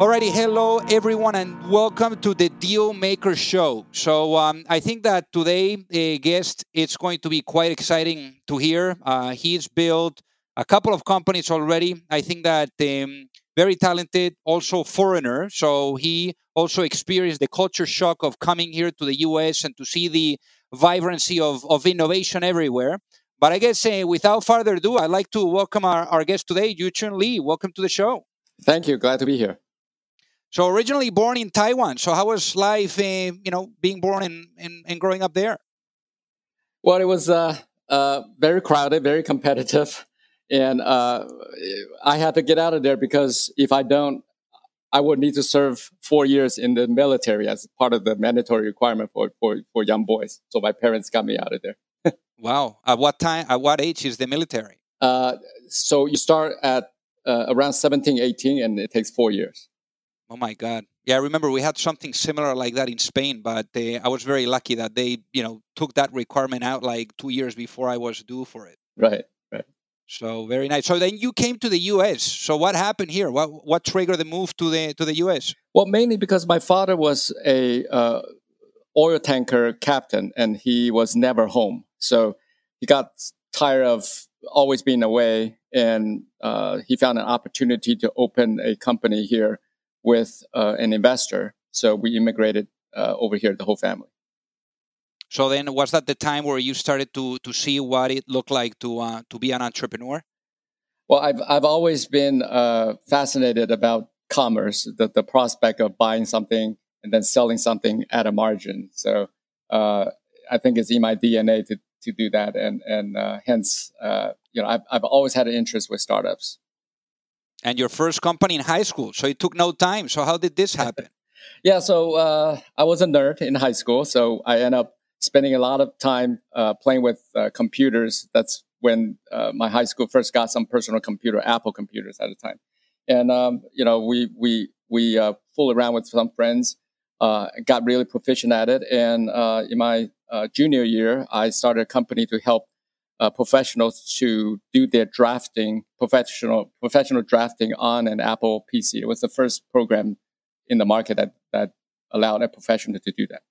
Alrighty, hello everyone, and welcome to the Deal Maker Show. So um, I think that today, a guest, it's going to be quite exciting to hear. Uh, he's built a couple of companies already. I think that um, very talented, also foreigner. So he also experienced the culture shock of coming here to the U.S. and to see the vibrancy of, of innovation everywhere. But I guess uh, without further ado, I'd like to welcome our, our guest today, Yuchun Lee. Welcome to the show. Thank you. Glad to be here. So originally born in Taiwan. So how was life, uh, you know, being born and, and, and growing up there? Well, it was uh, uh, very crowded, very competitive. And uh, I had to get out of there because if I don't, I would need to serve four years in the military as part of the mandatory requirement for, for, for young boys. So my parents got me out of there. wow. At what time, at what age is the military? Uh, so you start at uh, around 17, 18, and it takes four years. Oh my God! Yeah, I remember we had something similar like that in Spain, but uh, I was very lucky that they, you know, took that requirement out like two years before I was due for it. Right, right. So very nice. So then you came to the U.S. So what happened here? What what triggered the move to the to the U.S.? Well, mainly because my father was a uh, oil tanker captain, and he was never home. So he got tired of always being away, and uh, he found an opportunity to open a company here with uh, an investor. So we immigrated uh, over here, the whole family. So then, was that the time where you started to to see what it looked like to uh, to be an entrepreneur? Well, I've I've always been uh, fascinated about commerce, the the prospect of buying something and then selling something at a margin. So uh, I think it's in my DNA to to do that, and and uh, hence, you know, I've I've always had an interest with startups and your first company in high school. So it took no time. So how did this happen? yeah, so uh, I was a nerd in high school, so I ended up spending a lot of time uh, playing with uh, computers. That's when uh, my high school first got some personal computer, Apple computers at the time, and um, you know we we we uh, fooled around with some friends, uh, got really proficient at it, and in my junior year, I started a company to help uh, professionals to do their drafting, professional professional drafting on an Apple PC. It was the first program in the market that that allowed a professional to do that.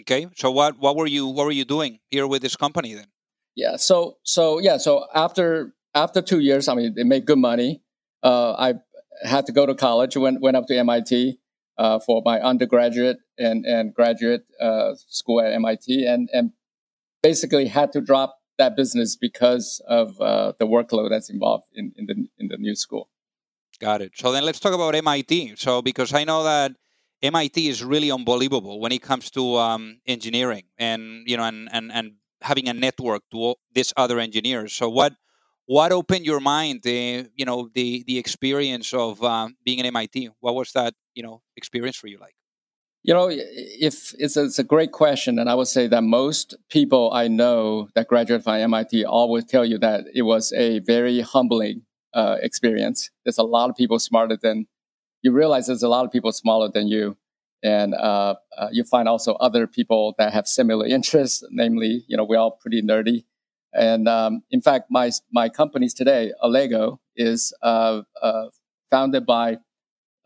Okay, so what what were you what were you doing here with this company then? Yeah, so so yeah, so after after two years, I mean, they made good money. Uh, I had to go to college. went went up to MIT uh, for my undergraduate and and graduate uh, school at MIT, and and basically had to drop that business because of uh, the workload that's involved in, in the in the new school. Got it. So then let's talk about MIT. So because I know that MIT is really unbelievable when it comes to um, engineering and you know and, and and having a network to these other engineers. So what what opened your mind? The you know the the experience of um, being in MIT. What was that you know experience for you like? You know, if it's a, it's a great question, and I would say that most people I know that graduate from MIT always tell you that it was a very humbling uh, experience. There's a lot of people smarter than you realize. There's a lot of people smaller than you, and uh, uh, you find also other people that have similar interests. Namely, you know, we're all pretty nerdy, And um, in fact, my my companies today, Allego, is uh, uh, founded by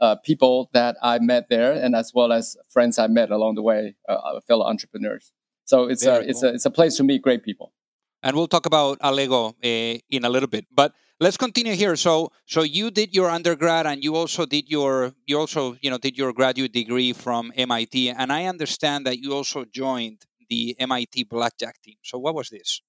uh, people that I met there, and as well as friends I met along the way, uh, fellow entrepreneurs. So it's a, cool. it's a it's a place to meet great people. And we'll talk about Allego uh, in a little bit, but let's continue here. So so you did your undergrad, and you also did your you also you know did your graduate degree from MIT, and I understand that you also joined the MIT blackjack team. So what was this?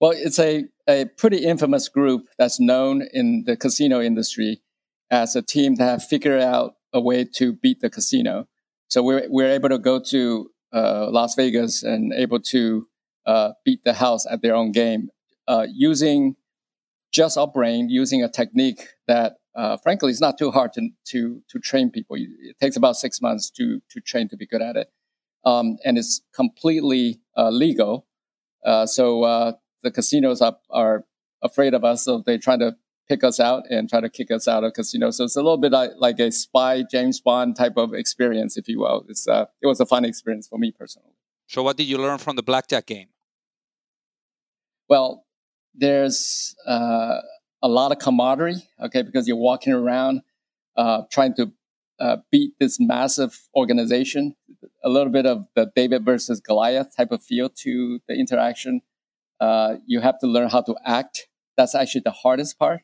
Well, it's a, a pretty infamous group that's known in the casino industry as a team that have figured out a way to beat the casino. So we're, we're able to go to uh, Las Vegas and able to uh, beat the house at their own game uh, using just our brain, using a technique that, uh, frankly, is not too hard to, to, to train people. It takes about six months to, to train to be good at it. Um, and it's completely uh, legal. Uh, so the casinos are, are afraid of us, so they try to pick us out and try to kick us out of casinos. So it's a little bit like, like a spy James Bond type of experience, if you will. It's uh, it was a fun experience for me personally. So what did you learn from the blackjack game? Well, there's uh, a lot of camaraderie, okay, because you're walking around uh, trying to uh, beat this massive organization. A little bit of the David versus Goliath type of feel to the interaction. Uh, you have to learn how to act. That's actually the hardest part.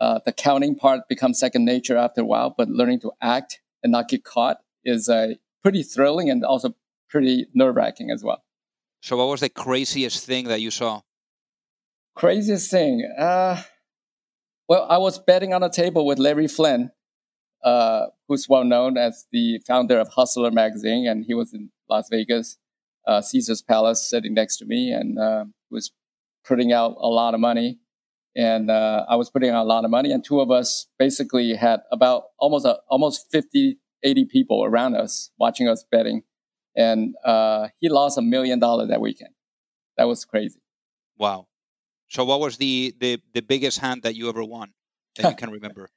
Uh, the counting part becomes second nature after a while, but learning to act and not get caught is uh, pretty thrilling and also pretty nerve wracking as well. So, what was the craziest thing that you saw? Craziest thing? Uh, well, I was betting on a table with Larry Flynt, uh, who's well known as the founder of Hustler magazine, and he was in Las Vegas, uh, Caesar's Palace, sitting next to me, and uh, was putting out a lot of money and uh, I was putting on a lot of money. And two of us basically had about almost a, almost 50, 80 people around us watching us betting. And uh, he lost a million dollars that weekend. That was crazy. Wow. So what was the, the, the biggest hand that you ever won that you can remember?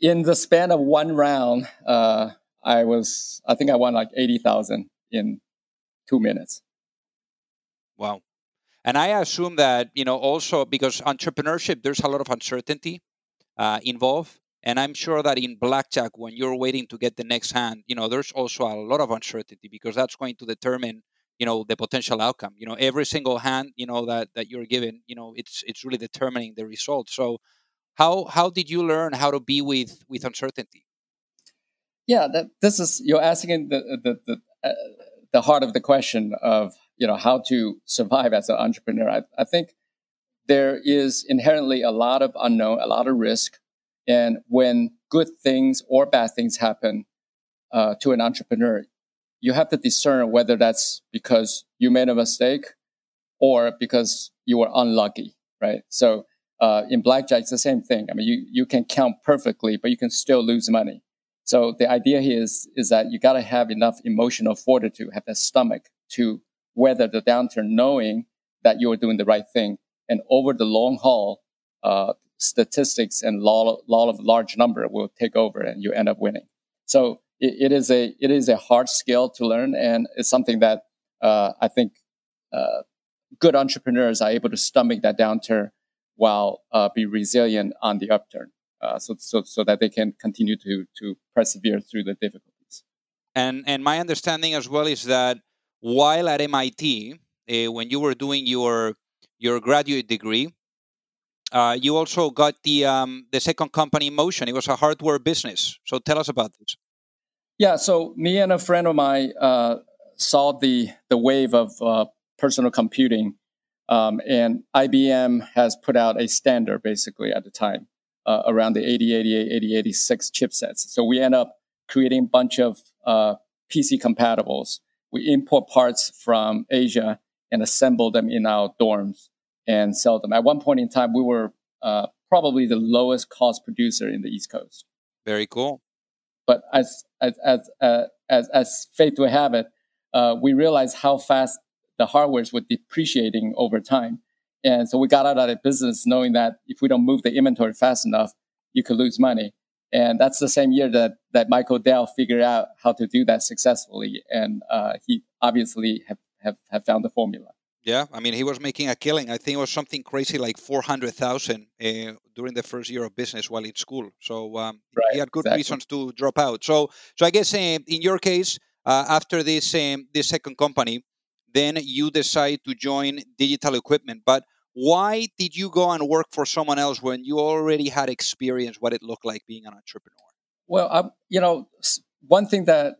in the span of one round, uh, I was, I think I won like 80,000 in two minutes. Wow. And I assume that, you know, also because entrepreneurship, there's a lot of uncertainty uh, involved. And I'm sure that in blackjack, when you're waiting to get the next hand, you know, there's also a lot of uncertainty because that's going to determine, you know, the potential outcome. You know, every single hand, you know, that that you're given, you know, it's it's really determining the result. So, how how did you learn how to be with with uncertainty? Yeah, that this is you're asking the the the, uh, the heart of the question of you know how to survive as an entrepreneur. I, I think there is inherently a lot of unknown, a lot of risk, and when good things or bad things happen uh, to an entrepreneur, you have to discern whether that's because you made a mistake or because you were unlucky, right? So uh, in blackjack, it's the same thing. I mean, you, you can count perfectly, but you can still lose money. So the idea here is, is that you got to have enough emotional fortitude, have that stomach to weather the downturn, knowing that you are doing the right thing. And over the long haul, uh, statistics and law, law of large number will take over, and you end up winning. So it, it is a it is a hard skill to learn, and it's something that uh, I think uh, good entrepreneurs are able to stomach that downturn while uh, be resilient on the upturn. Uh, so, so, so that they can continue to to persevere through the difficulties. And and my understanding as well is that while at MIT, uh, when you were doing your your graduate degree, uh, you also got the um, the second company in motion. It was a hardware business. So tell us about this. Yeah. So me and a friend of mine uh, saw the the wave of uh, personal computing, um, and IBM has put out a standard basically at the time uh, around the 8088, 8086 chipsets. So we end up creating a bunch of uh, PC compatibles we import parts from Asia and assemble them in our dorms and sell them. At one point in time, we were uh, probably the lowest cost producer in the East Coast. Very cool. But as as as uh, as, as fate would have it, uh, we realized how fast the hardwares were depreciating over time, and so we got out of the business knowing that if we don't move the inventory fast enough, you could lose money. And that's the same year that, that Michael Dell figured out how to do that successfully. And uh, he obviously have, have, have found the formula. Yeah, I mean, he was making a killing. I think it was something crazy like four hundred thousand uh, during the first year of business while in school. So um, right, he had good exactly. reasons to drop out. So, so I guess uh, in your case, uh, after this um, this second company, then you decide to join Digital Equipment. But why did you go and work for someone else when you already had experience what it looked like being an entrepreneur? Well, um, you know, one thing that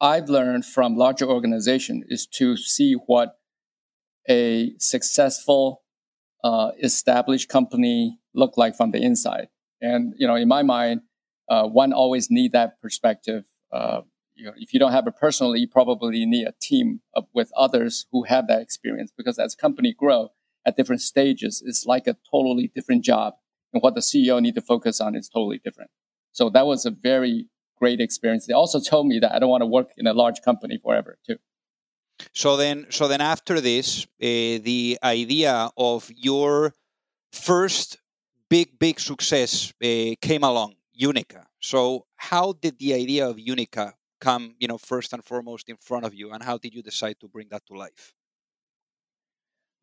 I've learned from larger organization is to see what a successful uh, established company look like from the inside. And you know, in my mind, uh, one always need that perspective. Uh, you know, if you don't have it personally, you probably need a team of, with others who have that experience. Because as company grow at different stages, it's like a totally different job, and what the CEO need to focus on is totally different. So that was a very great experience. They also told me that I don't want to work in a large company forever, too. So then, so then after this, uh, the idea of your first big, big success uh, came along, Unica. So how did the idea of Unica come, you know, first and foremost in front of you, and how did you decide to bring that to life?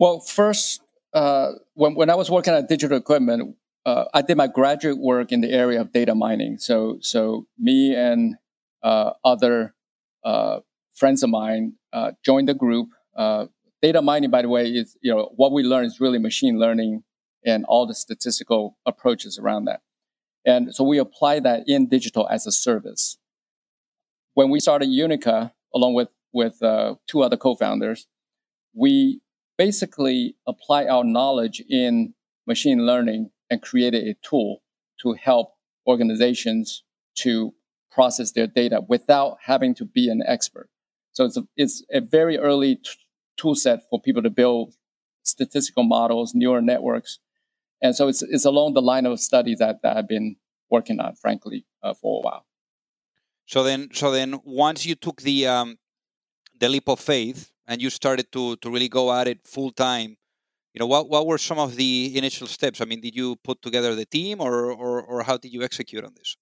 Well, first, uh, when when I was working at Digital Equipment, uh, I did my graduate work in the area of data mining. So, so me and uh, other uh, friends of mine uh, joined the group. Uh, data mining, by the way, is you know what we learn is really machine learning and all the statistical approaches around that. And so we apply that in digital as a service. When we started Unica, along with with two other co-founders, we basically apply our knowledge in machine learning and created a tool to help organizations to process their data without having to be an expert. So it's a, it's a very early t- tool set for people to build statistical models, neural networks. And so it's, it's along the line of study that, that I've been working on, frankly, uh, for a while. So then, so then once you took the, um, the leap of faith and you started to, to really go at it full time, you know what what were some of the initial steps? I mean did you put together the team or or, or how did you execute on this?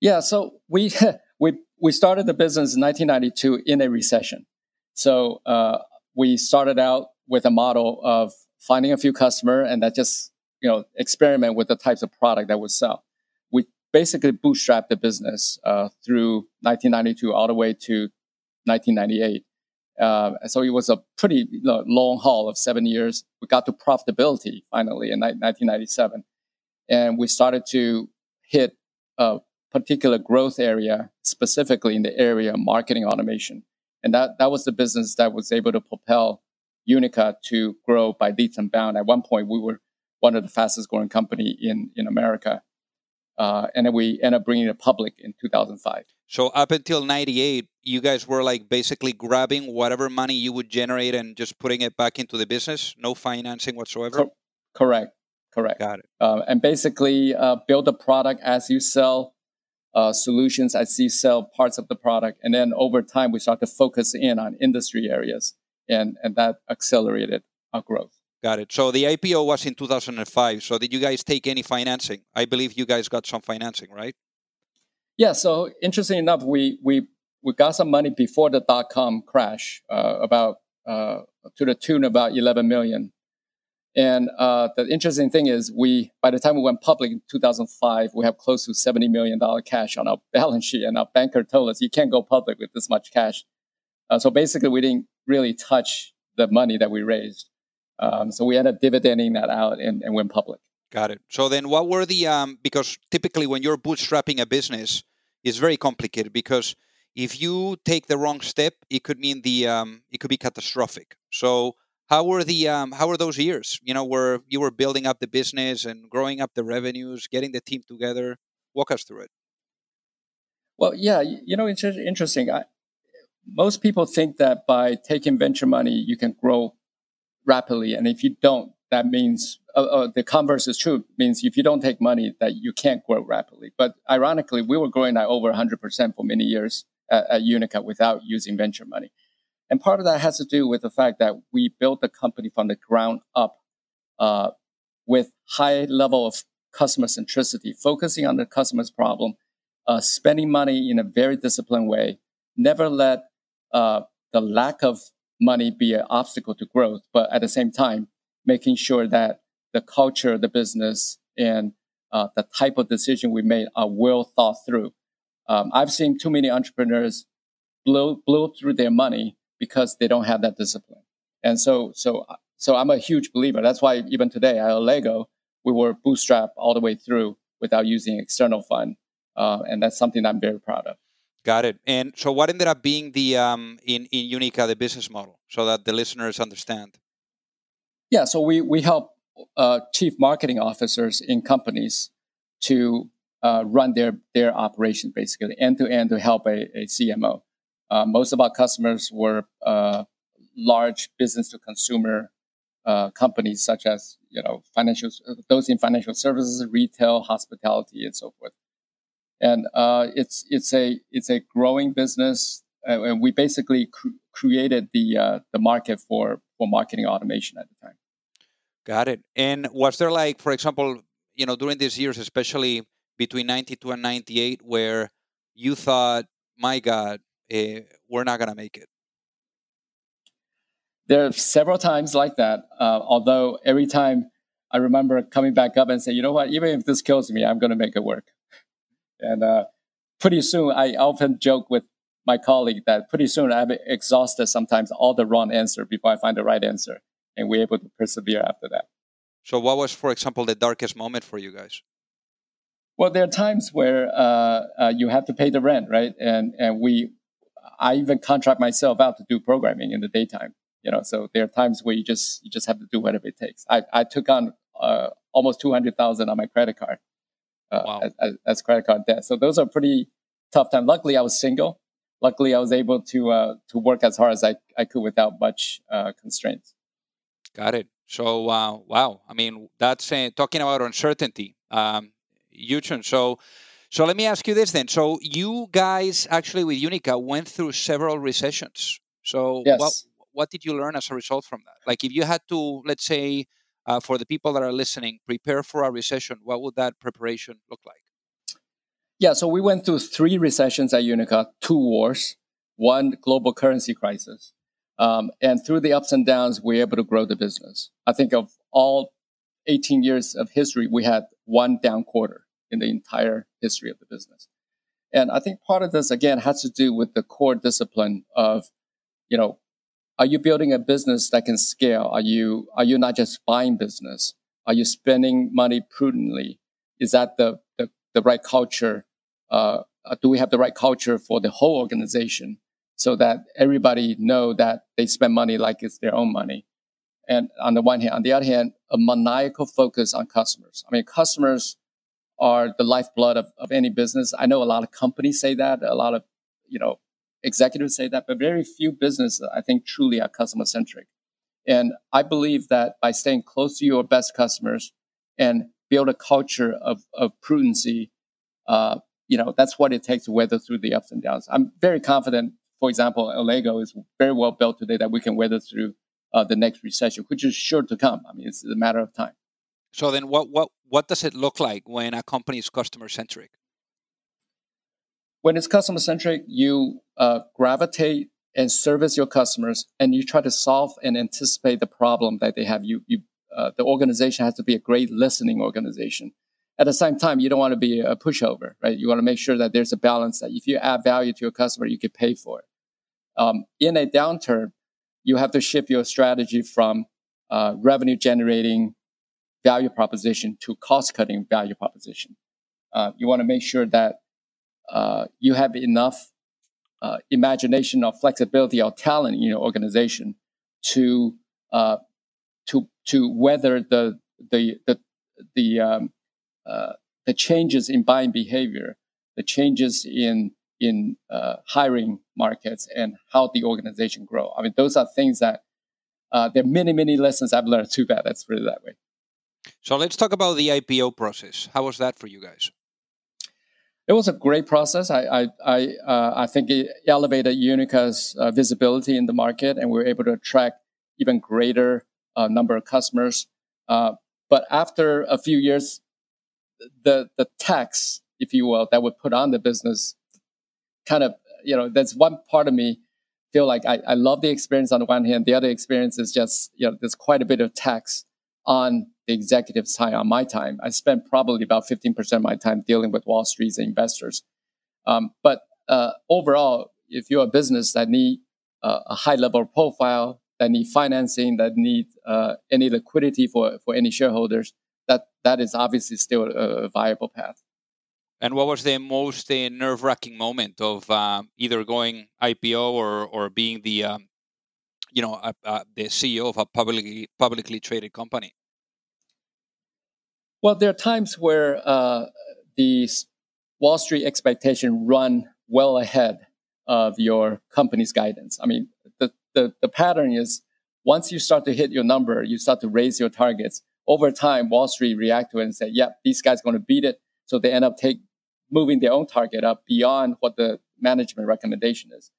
Yeah so we we we started the business in 1992 in a recession. So uh, we started out with a model of finding a few customer and that just you know experiment with the types of product that would sell. We basically bootstrapped the business uh, through 1992 all the way to 1998 uh, so it was a pretty long haul of seven years. We got to profitability finally in 1997. And we started to hit a particular growth area, specifically in the area of marketing automation. And that, that was the business that was able to propel Unica to grow by leaps and bounds. At one point, we were one of the fastest growing company in, in America. Uh, and then we ended up bringing it public in 2005. So up until 98, you guys were like basically grabbing whatever money you would generate and just putting it back into the business, no financing whatsoever? Co- correct. Correct. Got it. Uh, and basically uh, build a product as you sell uh, solutions, as you sell parts of the product. And then over time, we start to focus in on industry areas and, and that accelerated our growth. Got it. So the IPO was in 2005. So did you guys take any financing? I believe you guys got some financing, right? Yeah. So interesting enough, we we we got some money before the dot com crash, uh, about uh, to the tune of about 11 million. And uh, the interesting thing is, we by the time we went public in 2005, we have close to 70 million dollar cash on our balance sheet, and our banker told us you can't go public with this much cash. Uh, so basically, we didn't really touch the money that we raised. Um, so we ended up dividending that out and, and went public. Got it. So then, what were the um, because typically when you're bootstrapping a business, it's very complicated because if you take the wrong step, it could mean the um, it could be catastrophic. So how were the um, how were those years? You know, where you were building up the business and growing up the revenues, getting the team together. Walk us through it. Well, yeah, you know, it's interesting. I, most people think that by taking venture money, you can grow rapidly, and if you don't, that means uh, uh, the converse is true. Means if you don't take money, that you can't grow rapidly. But ironically, we were growing at over 100% for many years at, at Unica without using venture money. And part of that has to do with the fact that we built the company from the ground up uh, with high level of customer centricity, focusing on the customer's problem, uh, spending money in a very disciplined way, never let uh, the lack of money be an obstacle to growth, but at the same time, making sure that the culture of the business and uh, the type of decision we made are well thought through. Um, I've seen too many entrepreneurs blow blow through their money because they don't have that discipline. And so, so, so I'm a huge believer. That's why even today at Allego, we were bootstrapped all the way through without using external fund, uh, and that's something I'm very proud of. Got it. And so, what ended up being the um, in in Unica the business model, so that the listeners understand? Yeah, so we we help uh, chief marketing officers in companies to uh, run their their operations basically end to end to help a, a CMO. Uh, most of our customers were uh, large business to consumer uh, companies, such as you know financial those in financial services, retail, hospitality, and so forth. And uh, it's it's a it's a growing business, and we basically cr- created the the market for for marketing automation at the time. Got it. And was there like, for example, you know, during these years, especially between 92 and 98, where you thought, my God, eh, we're not going to make it? There are several times like that. Uh, although every time I remember coming back up and saying, you know what, even if this kills me, I'm going to make it work. And uh, pretty soon, I often joke with my colleague that pretty soon I've exhausted sometimes all the wrong answer before I find the right answer and we're able to persevere after that. So, what was, for example, the darkest moment for you guys? Well, there are times where uh, uh, you have to pay the rent, right? And and we, I even contract myself out to do programming in the daytime. You know, so there are times where you just you just have to do whatever it takes. I, I took on uh, almost two hundred thousand on my credit card uh, wow. as, as, credit card debt. So those are pretty tough times. Luckily, I was single. Luckily, I was able to uh, to work as hard as I, I could without much uh, constraints. Got it. So, uh, wow. I mean, that's uh, talking about uncertainty. Um, Yuchun. So, so let me ask you this then. So, you guys actually with Unica went through several recessions. So, yes. what what did you learn as a result from that? Like, if you had to, let's say, uh, for the people that are listening, prepare for a recession, what would that preparation look like? Yeah, so we went through three recessions at Unica, two wars, one global currency crisis, um, and through the ups and downs, we are able to grow the business. I think of all 18 years of history, we had one down quarter in the entire history of the business. And I think part of this, again, has to do with the core discipline of, you know, are you building a business that can scale? Are you, are you not just buying business? Are you spending money prudently? Is that the, the, the right culture? Uh, do we have the right culture for the whole organization? So that everybody know that they spend money like it's their own money. And on the one hand, on the other hand, a maniacal focus on customers. I mean, customers are the lifeblood of, of any business. I know a lot of companies say that, a lot of, you know, executives say that, but very few businesses, I think, truly are customer centric. And I believe that by staying close to your best customers and build a culture of, of prudency, uh, you know, that's what it takes to weather through the ups and downs. I'm very confident for example, Allego is very well built today that we can weather through uh, the next recession, which is sure to come. I mean, it's a matter of time. So then, what what what does it look like when a company is customer centric? When it's customer centric, you uh, gravitate and service your customers, and you try to solve and anticipate the problem that they have. You you uh, the organization has to be a great listening organization. At the same time, you don't want to be a pushover, right? You want to make sure that there's a balance that if you add value to your customer, you get paid for it um, in a downturn, you have to shift your strategy from uh, revenue generating value proposition to cost cutting value proposition. Uh, you want to make sure that uh, you have enough uh, imagination or flexibility or talent in your organization to uh, to to weather the the the the um, uh, the changes in buying behavior, the changes in in uh, hiring markets and how the organization grow. I mean, those are things that uh, there are many, many lessons I've learned too bad. Let's put it that way. So let's talk about the IPO process. How was that for you guys? It was a great process. I I I, uh, I think it elevated Unica's uh, visibility in the market, and we were able to attract even greater uh, number of customers. Uh, but after a few years, the the tax, if you will, that would put on the business kind of, you know, there's one part of me feel like I, I love the experience on the one hand. The other experience is just, you know, there's quite a bit of tax on the executive's time, on my time. I spent probably about 15% of my time dealing with Wall Street's investors. Um, but uh, overall, if you're a business that need uh, a high level profile, that need financing, that need uh, any liquidity for, for any shareholders, that, that is obviously still a, a viable path. And what was the most uh, nerve wracking moment of uh, either going IPO or, or being the um, you know uh, uh, the CEO of a publicly publicly traded company? Well, there are times where uh, the Wall Street expectation run well ahead of your company's guidance. I mean, the, the, the pattern is once you start to hit your number, you start to raise your targets. Over time, Wall Street react to it and say, "Yep, these guys going to beat it." So they end up take moving their own target up beyond what the management recommendation is.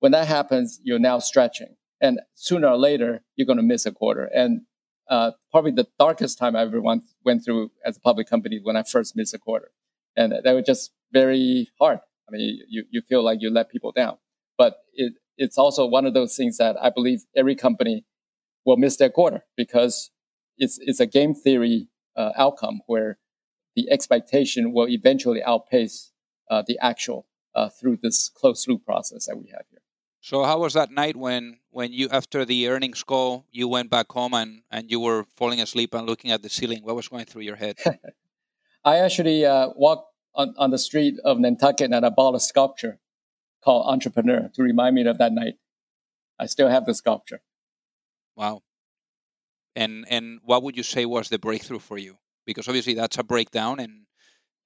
When that happens, you're now stretching and sooner or later you're going to miss a quarter. And uh, probably the darkest time I ever went, went through as a public company when I first missed a quarter, and that was just very hard. I mean, you you feel like you let people down, but it it's also one of those things that I believe every company will miss their quarter because it's it's a game theory uh, outcome where the expectation will eventually outpace uh, the actual uh, through this closed loop process that we have here. So how was that night when when you after the earnings call you went back home and and you were falling asleep and looking at the ceiling? What was going through your head? I actually uh, walked on, on the street of Nantucket and I bought a sculpture called Entrepreneur to remind me of that night. I still have the sculpture. Wow. And and what would you say was the breakthrough for you? Because obviously that's a breakdown and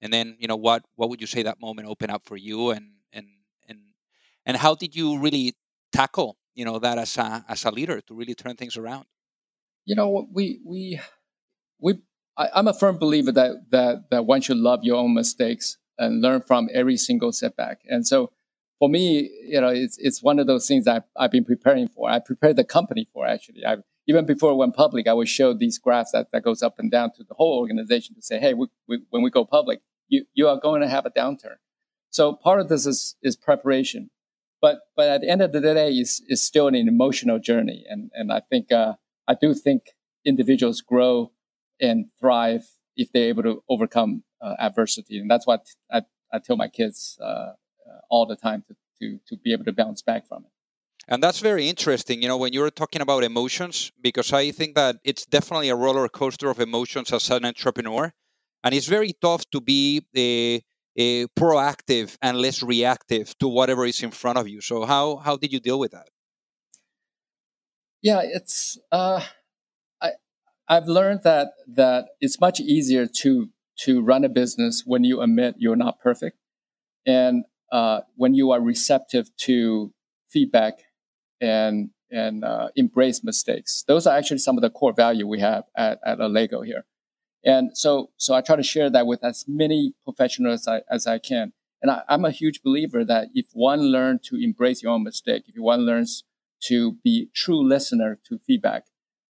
and then you know what what would you say that moment opened up for you and and and and how did you really tackle you know that as a as a leader to really turn things around? You know we we we I, i'm a firm believer that that that one should love your own mistakes and learn from every single setback. And so for me you know it's it's one of those things I've, I've been preparing for. I prepared the company for actually. I even before it went public i would show these graphs that, that goes up and down to the whole organization to say hey we, we, when we go public you, you are going to have a downturn. So part of this is is preparation. But but at the end of the day, it's, it's still an emotional journey, and and I think uh, I do think individuals grow and thrive if they're able to overcome uh, adversity, and that's what I, I tell my kids uh, uh, all the time to, to to be able to bounce back from it. And that's very interesting, you know, when you're talking about emotions, because I think that it's definitely a roller coaster of emotions as an entrepreneur. And it's very tough to be uh, uh, proactive and less reactive to whatever is in front of you. So how how did you deal with that? Yeah, it's uh, I I've learned that that it's much easier to to run a business when you admit you're not perfect, and uh, when you are receptive to feedback and and uh, embrace mistakes. Those are actually some of the core value we have at, at Allego here. And so, so I try to share that with as many professionals as I, as I can. And I, am a huge believer that if one learns to embrace your own mistake, if one learns to be true listener to feedback,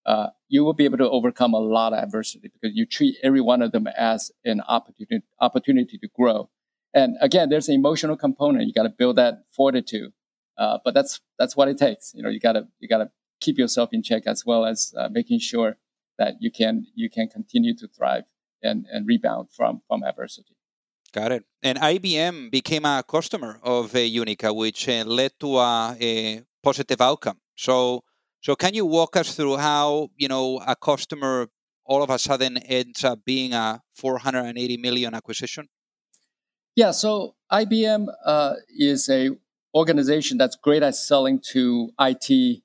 uh, you will be able to overcome a lot of adversity because you treat every one of them as an opportunity opportunity to grow. And again, there's an emotional component. You got to build that fortitude, uh, but that's that's what it takes. You know, you got to you got to keep yourself in check as well as uh, making sure that you can you can continue to thrive and, and rebound from from adversity. Got it. And IBM became a customer of uh, Unica, which uh, led to a, a, positive outcome. So, so can you walk us through how you know a customer all of a sudden ends up being a 480 million acquisition? Yeah. So IBM uh, is a organization that's great at selling to IT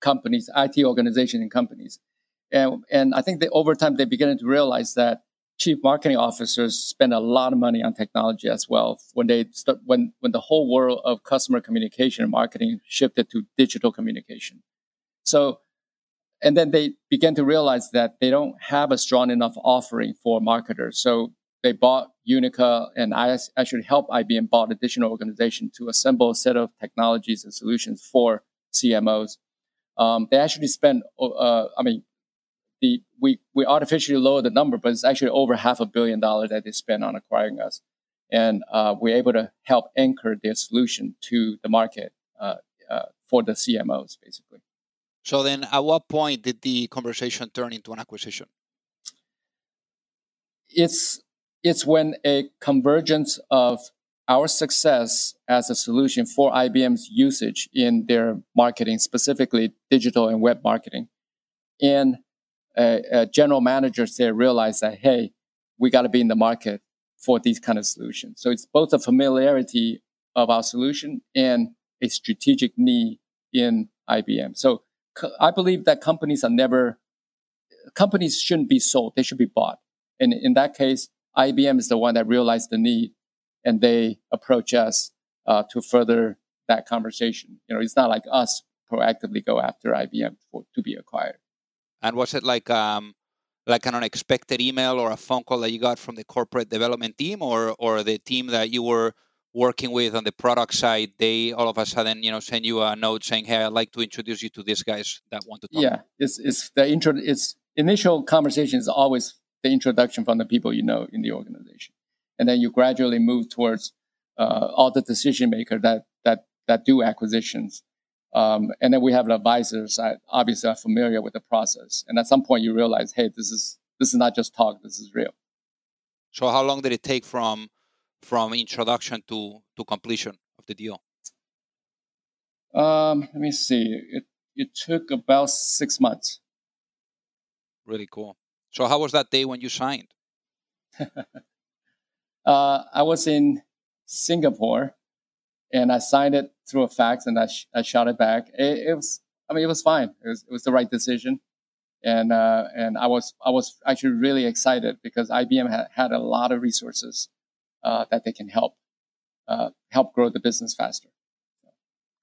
companies, IT organization and companies. And, and I think that over time they're beginning to realize that chief marketing officers spend a lot of money on technology as well when they start, when when the whole world of customer communication and marketing shifted to digital communication. So and then they began to realize that they don't have a strong enough offering for marketers. So they bought Unica, and I actually helped IBM bought additional organization to assemble a set of technologies and solutions for CMOs. Um, they actually spent, uh, I mean, the we we artificially lower the number, but it's actually over half a billion dollars that they spend on acquiring us, and uh, we're able to help anchor their solution to the market uh, uh, for the CMOs, basically. So then, at what point did the conversation turn into an acquisition? It's it's when a convergence of our success as a solution for IBM's usage in their marketing, specifically digital and web marketing, and uh, general managers there realize that hey, we got to be in the market for these kind of solutions. So it's both a familiarity of our solution and a strategic need in IBM. So I believe that companies are never, companies shouldn't be sold, they should be bought. And in that case, IBM is the one that realized the need and they approach us uh, to further that conversation. You know, it's not like us proactively go after IBM for, to be acquired. And was it like um, like an unexpected email or a phone call that you got from the corporate development team or or the team that you were working with on the product side, they all of a sudden, you know, send you a note saying, "Hey, I'd like to introduce you to these guys that want to talk." Yeah, it's it's the intro. It's initial conversation is always the introduction from the people you know in the organization, and then you gradually move towards uh, all the decision maker that that that do acquisitions, um, and then we have advisors that obviously are familiar with the process, and at some point you realize, hey, this is this is not just talk, this is real. So, how long did it take from from introduction to to completion of the deal? Um, let me see. It it took about six months. Really cool. So how was that day when you signed? uh, I was in Singapore, and I signed it through a fax, and I, sh- I shot it back. It, it, was, I mean, it was fine. It was, it was the right decision, and uh, and I was I was actually really excited because IBM had, had a lot of resources uh, that they can help uh, help grow the business faster.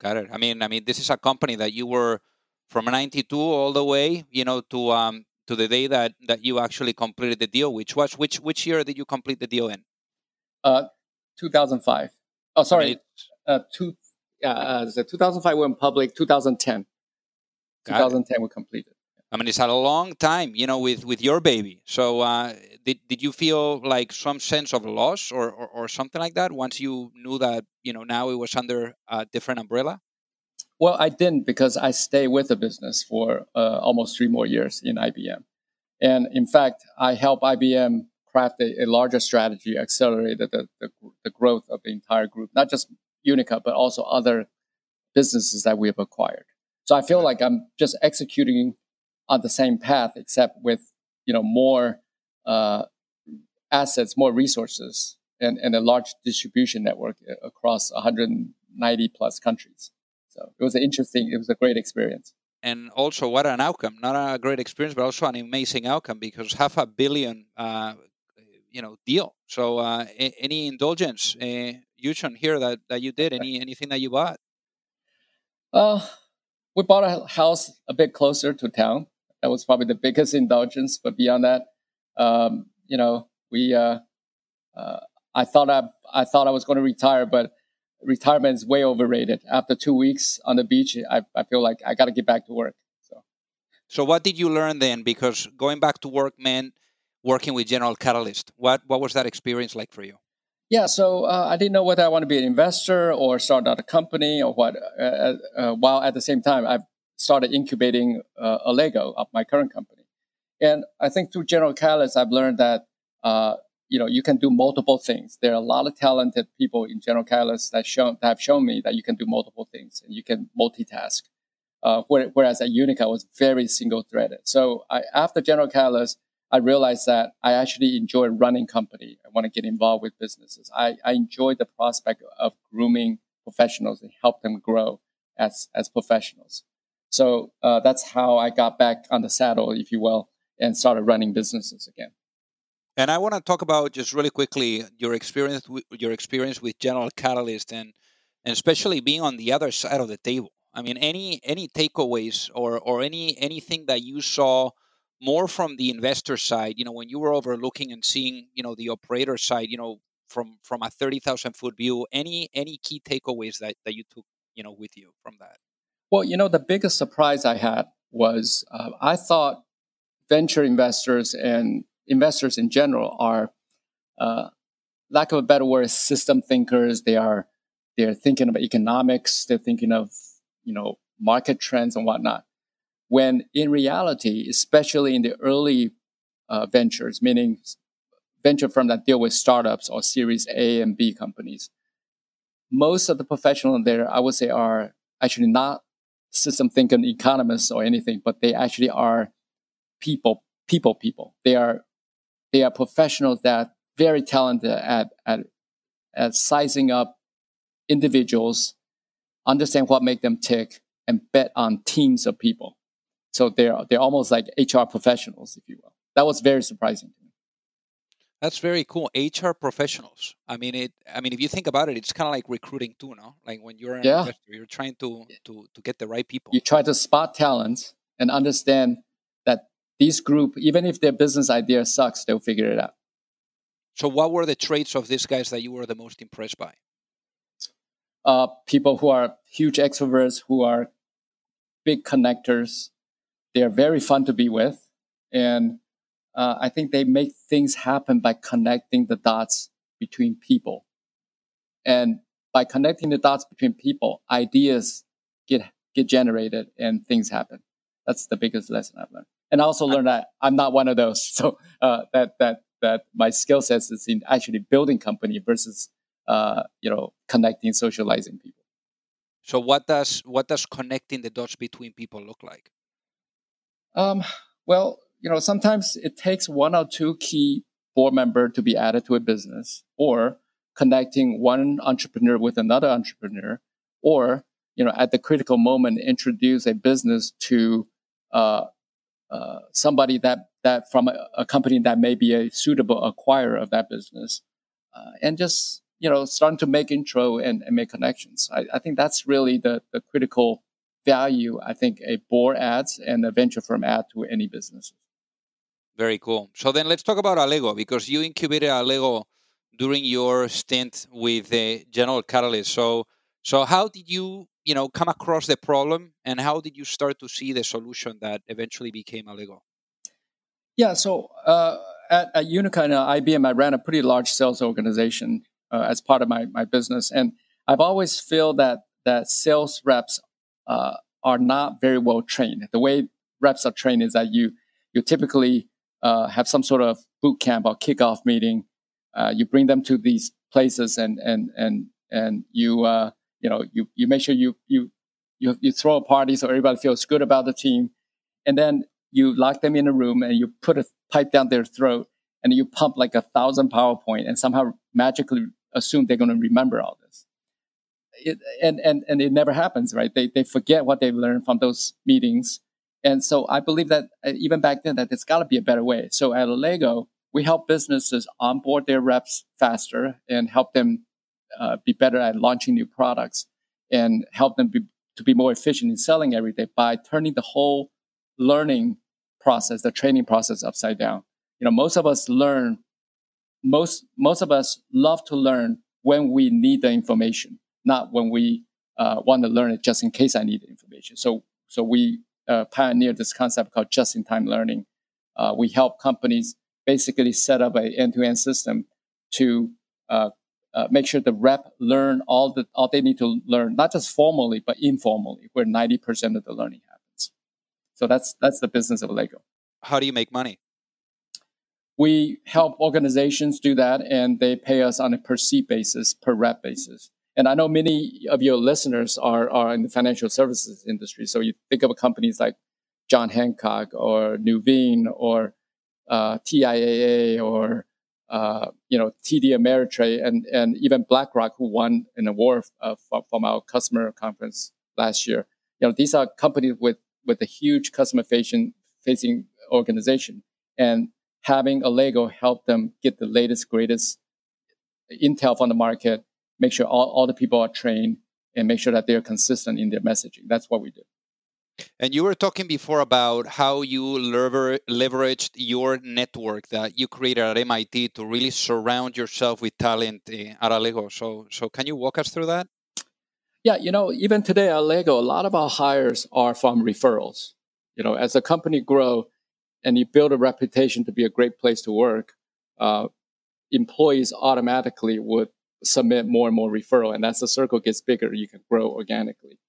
Got it. I mean, I mean, this is a company that you were from '92 all the way, you know, to um, to the day that that you actually completed the deal. Which was which which year did you complete the deal in? Uh, 2005. Oh, sorry, I mean, uh, two. Uh, 2005 went public. 2010. 2010 we completed. I mean, it's had a long time, you know, with with your baby. So, uh, did did you feel like some sense of loss or, or, or something like that once you knew that you know now it was under a different umbrella? Well, I didn't because I stayed with the business for uh, almost three more years in IBM, and in fact, I helped IBM craft a, a larger strategy, accelerated the, the the growth of the entire group, not just Unica, but also other businesses that we have acquired. So I feel like I'm just executing on the same path, except with you know more uh, assets, more resources, and, and a large distribution network uh, across 190 plus countries. So it was an interesting, it was a great experience. And also, what an outcome! Not a great experience, but also an amazing outcome because half a billion, uh, you know, deal. So, uh, any indulgence, uh, Yuchun, here that, that you did? Any anything that you bought? Uh, we bought a house a bit closer to town, that was probably the biggest indulgence. But beyond that, um, you know, we uh, uh, I thought I I thought I was going to retire, but retirement is way overrated. After two weeks on the beach, I, I feel like I got to get back to work. So, so what did you learn then? Because going back to work meant working with General Catalyst. What what was that experience like for you? Yeah, so uh, I didn't know whether I want to be an investor or start out a company or what. Uh, uh, uh while at the same time, I started incubating uh, Allego of my current company. And I think through General Catalyst, I've learned that uh, you know you can do multiple things. There are a lot of talented people in General Catalyst that, shown, that have shown me that you can do multiple things and you can multitask. Uh, whereas at Unica, I was very single threaded. So I, after General Catalyst, I realized that I actually enjoy running company. I want to get involved with businesses. I, I enjoy the prospect of grooming professionals and help them grow as, as professionals. So uh, that's how I got back on the saddle, if you will, and started running businesses again. And I want to talk about just really quickly your experience with, your experience with General Catalyst and and especially being on the other side of the table. I mean, any any takeaways or or any anything that you saw more from the investor side. You know, when you were overlooking and seeing, you know, the operator side. You know, from from a thirty thousand foot view. Any any key takeaways that that you took, you know, with you from that? Well, you know, the biggest surprise I had was uh, I thought venture investors and investors in general are, uh, lack of a better word, system thinkers. They are they're thinking of economics. They're thinking of you know, market trends and whatnot. When in reality, especially in the early uh, ventures, meaning venture firms that deal with startups or Series A and B companies, most of the professionals there, I would say, are actually not system thinking economists or anything, but they actually are people, people, people. They are they are professionals that are very talented at at at sizing up individuals, understand what make them tick, and bet on teams of people. So they're they're almost like HR professionals, if you will. That was very surprising to me. That's very cool. HR professionals. I mean it I mean if you think about it, it's kind of like recruiting too, no? Like when you're an yeah. investor, you're trying to to to get the right people. You try to spot talent and understand these group, even if their business idea sucks, they'll figure it out. So what were the traits of these guys that you were the most impressed by? Uh, people who are huge extroverts, who are big connectors. They are very fun to be with. And uh, I think they make things happen by connecting the dots between people. And by connecting the dots between people, ideas get get generated and things happen. That's the biggest lesson I've learned. And I also learned that I'm not one of those. So uh, that that that my skill sets is in actually building company versus uh, you know connecting, socializing people. So what does what does connecting the dots between people look like? Um, well, you know, sometimes it takes one or two key board member to be added to a business, or connecting one entrepreneur with another entrepreneur, or you know, at the critical moment, introduce a business to uh, uh, somebody that that from a, a, company that may be a suitable acquirer of that business, uh, and just you know starting to make intro and, and make connections. I, I, think that's really the the critical value I think a board adds and a venture firm add to any business. Very cool. So then let's talk about Allego because you incubated Allego during your stint with the General Catalyst. So so how did you you know come across the problem and how did you start to see the solution that eventually became Allego? Yeah, so uh, at, at Unica and IBM, I ran a pretty large sales organization uh, as part of my, my business, and I've always feel that that sales reps uh, are not very well trained. The way reps are trained is that you you typically uh, have some sort of boot camp or kickoff meeting. Uh, you bring them to these places and and and and you uh, you know you you make sure you you you you throw a party so everybody feels good about the team, and then you lock them in a room and you put a pipe down their throat and you pump like a thousand PowerPoint and somehow magically assume they're going to remember all this. It, and, and, and it never happens, right? They, they forget what they've learned from those meetings. And so I believe that uh, even back then that there's got to be a better way. So at Allego, we help businesses onboard their reps faster and help them uh, be better at launching new products and help them be, to be more efficient in selling every day by turning the whole learning process, the training process upside down. You know, most of us learn, most, most of us love to learn when we need the information, not when we uh, want to learn it just in case I need the information. So, so we uh, pioneered this concept called just-in-time learning. Uh, we help companies basically set up an end-to-end system to uh, make sure the rep learn all the all they need to learn, not just formally but informally, where ninety percent of the learning happens. so that's that's the business of Allego. How do you make money? We help organizations do that, and they pay us on a per seat basis, per rep basis. And I know many of your listeners are are in the financial services industry. So you think of companies like John Hancock or Nuveen or uh, TIAA or uh, you know TD Ameritrade and and even BlackRock, who won an award uh, from, from our customer conference last year. You know these are companies with with a huge customer facing facing organization. And having Allego help them get the latest greatest intel from the market make sure all, all the people are trained and make sure that they're consistent in their messaging. That's what we do and you were talking before about how you lever- leveraged your network that you created at MIT to really surround yourself with talent uh, at Allego. So, so can you walk us through that? Yeah, you know, even today at Allego, a lot of our hires are from referrals. You know, as a company grow and you build a reputation to be a great place to work, uh, employees automatically would submit more and more referral, and as the circle gets bigger, you can grow organically.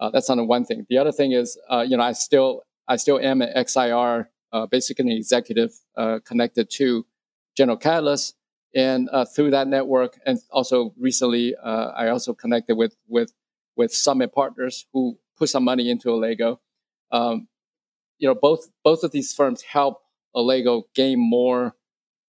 Uh, that's on the one thing. The other thing is, uh, you know, I still I still am an XIR, uh, basically an executive uh, connected to General Catalyst, and uh, through that network, and also recently, uh, I also connected with with with Summit Partners who put some money into Allego. Um, you know, both both of these firms help Allego gain more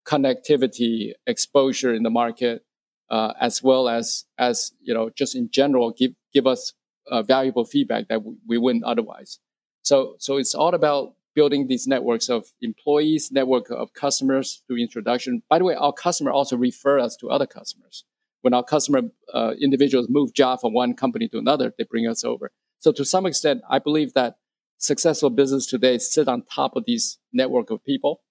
connectivity exposure in the market, as well as as you know, just in general, give give us uh, valuable feedback that we wouldn't otherwise. So so it's all about building these networks of employees, network of customers through introduction. By the way, our customer also refer us to other customers. When our customer uh, individuals move job from one company to another, they bring us over. So to some extent, I believe that successful business today sit on top of these network of people.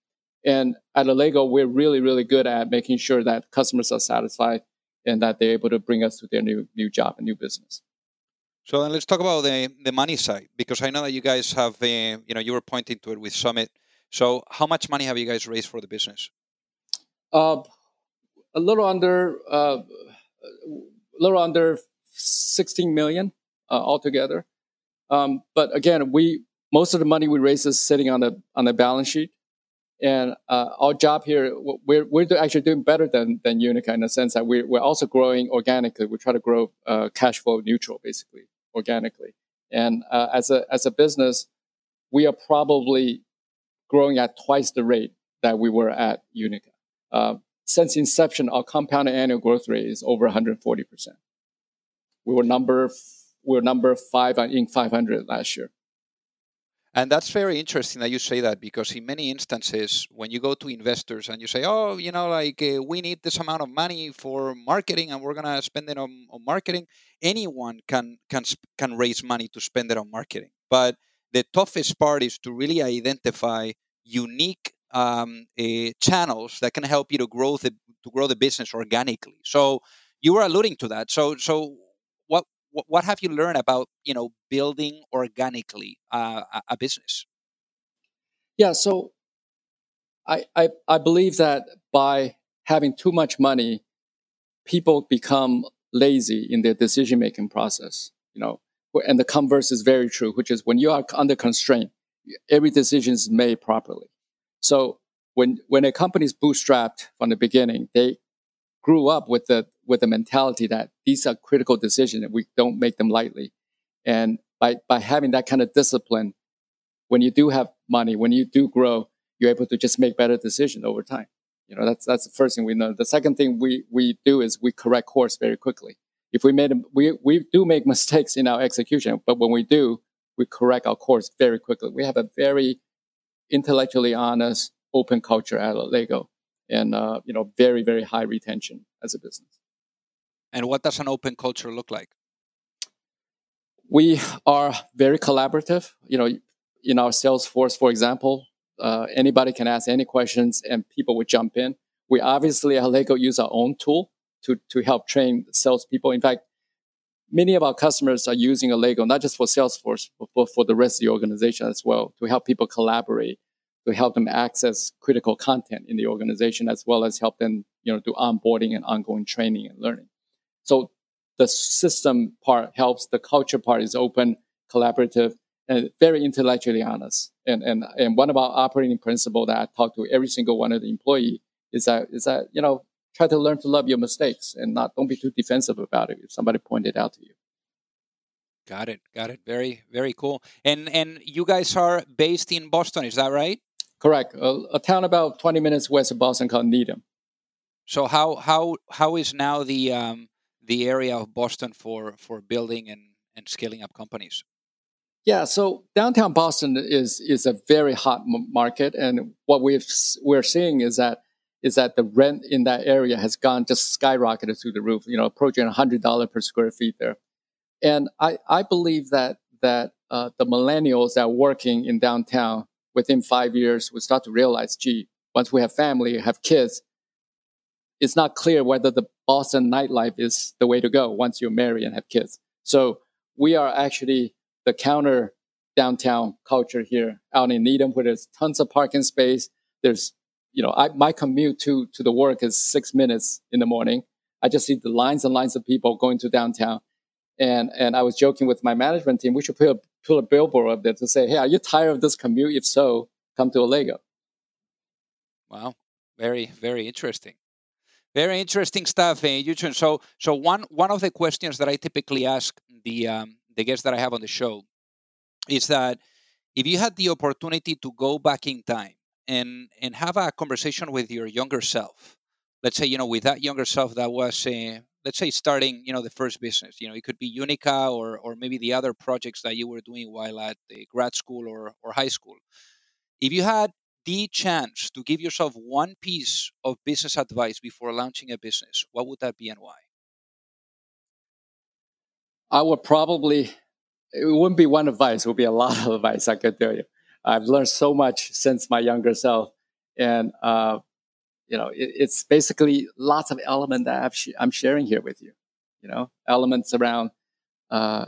And at Allego, we're really, really good at making sure that customers are satisfied and that they're able to bring us to their new new job and new business. So then let's talk about the, the money side because I know that you guys have, uh, you know, you were pointing to it with Summit. So how much money have you guys raised for the business? Uh, a little under, uh, a little under 16 million uh, altogether. Um, but again, we most of the money we raise is sitting on the on the balance sheet, and uh, our job here we're we're actually doing better than than Unica in the sense that we're we're also growing organically. We try to grow uh, cash flow neutral, basically organically. And uh, as a as a business, we are probably growing at twice the rate that we were at Unica. Uh, since inception, our compounded annual growth rate is over 140 percent. We were number we were number five on Inc. 500 last year. And that's very interesting that you say that because in many instances, when you go to investors and you say, "Oh, you know, like uh, we need this amount of money for marketing, and we're gonna spend it on, on marketing," anyone can can can raise money to spend it on marketing. But the toughest part is to really identify unique um, uh, channels that can help you to grow the to grow the business organically. So you were alluding to that. So so what what have you learned about you know building organically uh, a business yeah so I, I i believe that by having too much money people become lazy in their decision making process you know and the converse is very true which is when you are under constraint every decision is made properly so when when a company is bootstrapped from the beginning they grew up with the with the mentality that these are critical decisions and we don't make them lightly. And by by having that kind of discipline, when you do have money, when you do grow, you're able to just make better decisions over time. You know, that's that's the first thing we know. The second thing we we do is we correct course very quickly. If we made we we do make mistakes in our execution, but when we do, we correct our course very quickly. We have a very intellectually honest, open culture at Allego, and uh, you know very very high retention as a business. And what does an open culture look like? We are very collaborative. You know, in our sales force, for example, uh, anybody can ask any questions and people would jump in. We obviously at Allego use our own tool to to help train salespeople. In fact, many of our customers are using Allego not just for Salesforce, but for, for the rest of the organization as well to help people collaborate to help them access critical content in the organization as well as help them you know do onboarding and ongoing training and learning so the system part helps the culture part is open collaborative and very intellectually honest and and, and one of our operating principle that i talk to every single one of the employee is that is that you know try to learn to love your mistakes and not don't be too defensive about it if somebody pointed out to you got it got it very very cool and and you guys are based in boston is that right Correct. A, a, town about 20 minutes west of Boston called Needham. So how how how is now the um, the area of Boston for for building and, and scaling up companies? Yeah, so downtown Boston is is a very hot market, and what we've we're seeing is that is that the rent in that area has gone just skyrocketed through the roof. You know, approaching hundred dollar per square feet there, and I I believe that that uh, the millennials that are working in downtown within five years, we start to realize, gee, once we have family, have kids, it's not clear whether the Boston nightlife is the way to go once you're married and have kids. So we are actually the counter downtown culture here out in Needham, where there's tons of parking space. There's, you know, I, my commute to to the work is six minutes in the morning. I just see the lines and lines of people going to downtown, And and I was joking with my management team, we should put a put a billboard up there to say, "Hey, are you tired of this commute? If so, come to Allego." Wow, very very interesting. Very interesting stuff, eh, Yuchun. So, so one one of the questions that I typically ask the um, the guests that I have on the show is that if you had the opportunity to go back in time and and have a conversation with your younger self, let's say you know with that younger self that was uh, let's say starting you know the first business, you know it could be Unica or or maybe the other projects that you were doing while at grad school or or high school. If you had the chance to give yourself one piece of business advice before launching a business, what would that be and why? I would probably, it wouldn't be one advice, it would be a lot of advice, I could tell you. I've learned so much since my younger self. And, uh, you know, it, it's basically lots of elements that sh- I'm sharing here with you. You know, elements around uh,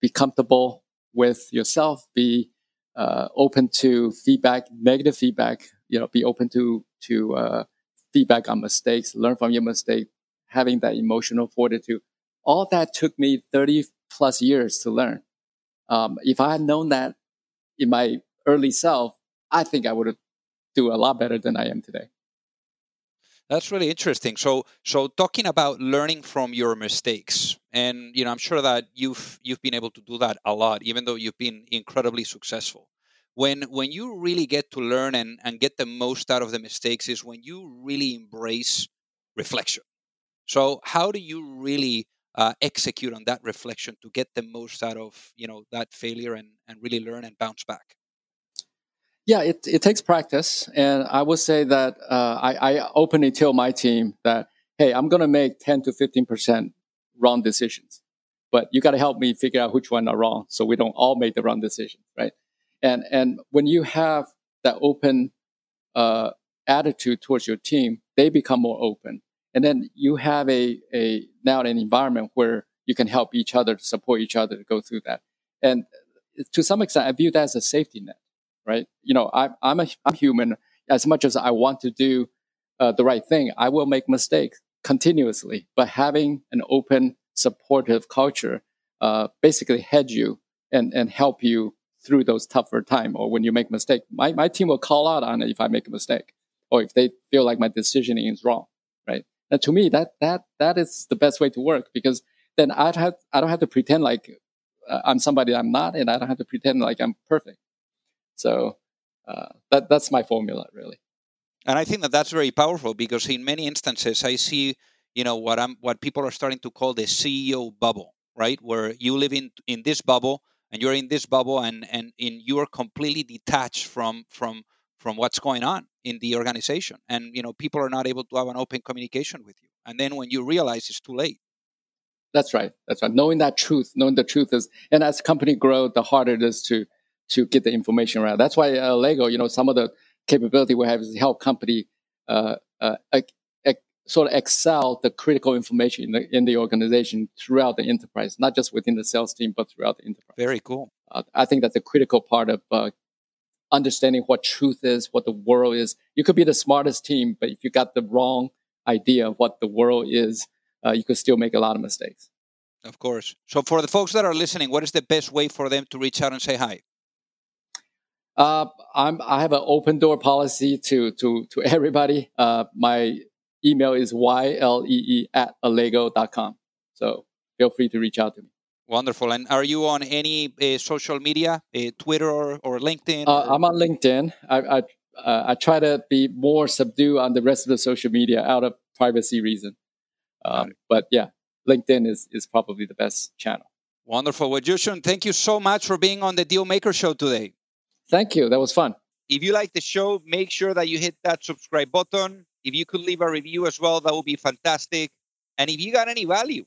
be comfortable with yourself, be uh, open to feedback, negative feedback. You know, be open to to uh, feedback on mistakes, learn from your mistake, having that emotional fortitude. All that took me thirty plus years to learn. Um, if I had known that in my early self, I think I would have do a lot better than I am today. That's really interesting. So, so talking about learning from your mistakes, and you know, I'm sure that you've you've been able to do that a lot, even though you've been incredibly successful. When when you really get to learn and and get the most out of the mistakes is when you really embrace reflection. So, how do you really uh, execute on that reflection to get the most out of you know that failure and and really learn and bounce back? Yeah, it, it takes practice. And I would say that uh, I, I openly tell my team that, hey, I'm going to make 10 to 15% wrong decisions. But you got to help me figure out which one are wrong so we don't all make the wrong decision, right? And, and when you have that open uh, attitude towards your team, they become more open. And then you have a, a now an environment where you can help each other, support each other to go through that. And to some extent, I view that as a safety net right? You know, I, I'm a I'm human. As much as I want to do uh, the right thing, I will make mistakes continuously. But having an open, supportive culture uh, basically head you and and help you through those tougher time or when you make mistake. My my team will call out on it if I make a mistake or if they feel like my decisioning is wrong, right? And to me, that that that is the best way to work because then I have I don't have to pretend like uh, I'm somebody I'm not, and I don't have to pretend like I'm perfect. So uh, that that's my formula, really. And I think that that's very powerful because in many instances I see, you know, what I'm what people are starting to call the CEO bubble, right? Where you live in in this bubble and you're in this bubble and and in you're completely detached from from from what's going on in the organization and you know people are not able to have an open communication with you and then when you realize it's too late that's right that's right knowing that truth knowing the truth is and as company grow the harder it is to to get the information around. That's why uh, Allego, you know, some of the capability we have is help company uh, uh, sort of excel the critical information in the, in the organization throughout the enterprise, not just within the sales team, but throughout the enterprise. Very cool. Uh, I think that's a critical part of uh, understanding what truth is, what the world is. You could be the smartest team, but if you got the wrong idea of what the world is, uh, you could still make a lot of mistakes. Of course. So, for the folks that are listening, what is the best way for them to reach out and say hi? Uh, I'm, I have an open door policy to to to everybody. Uh, my email is ylee at allego.com. So feel free to reach out to me. Wonderful. And are you on any uh, social media, uh, Twitter or, or LinkedIn? Uh, I'm on LinkedIn. I I, uh, I, try to be more subdued on the rest of the social media out of privacy reason. Um, but yeah, LinkedIn is is probably the best channel. Wonderful. Well, Yuchun, thank you so much for being on the Deal Maker Show today. Thank you. That was fun. If you like the show, make sure that you hit that subscribe button. If you could leave a review as well, that would be fantastic. And if you got any value,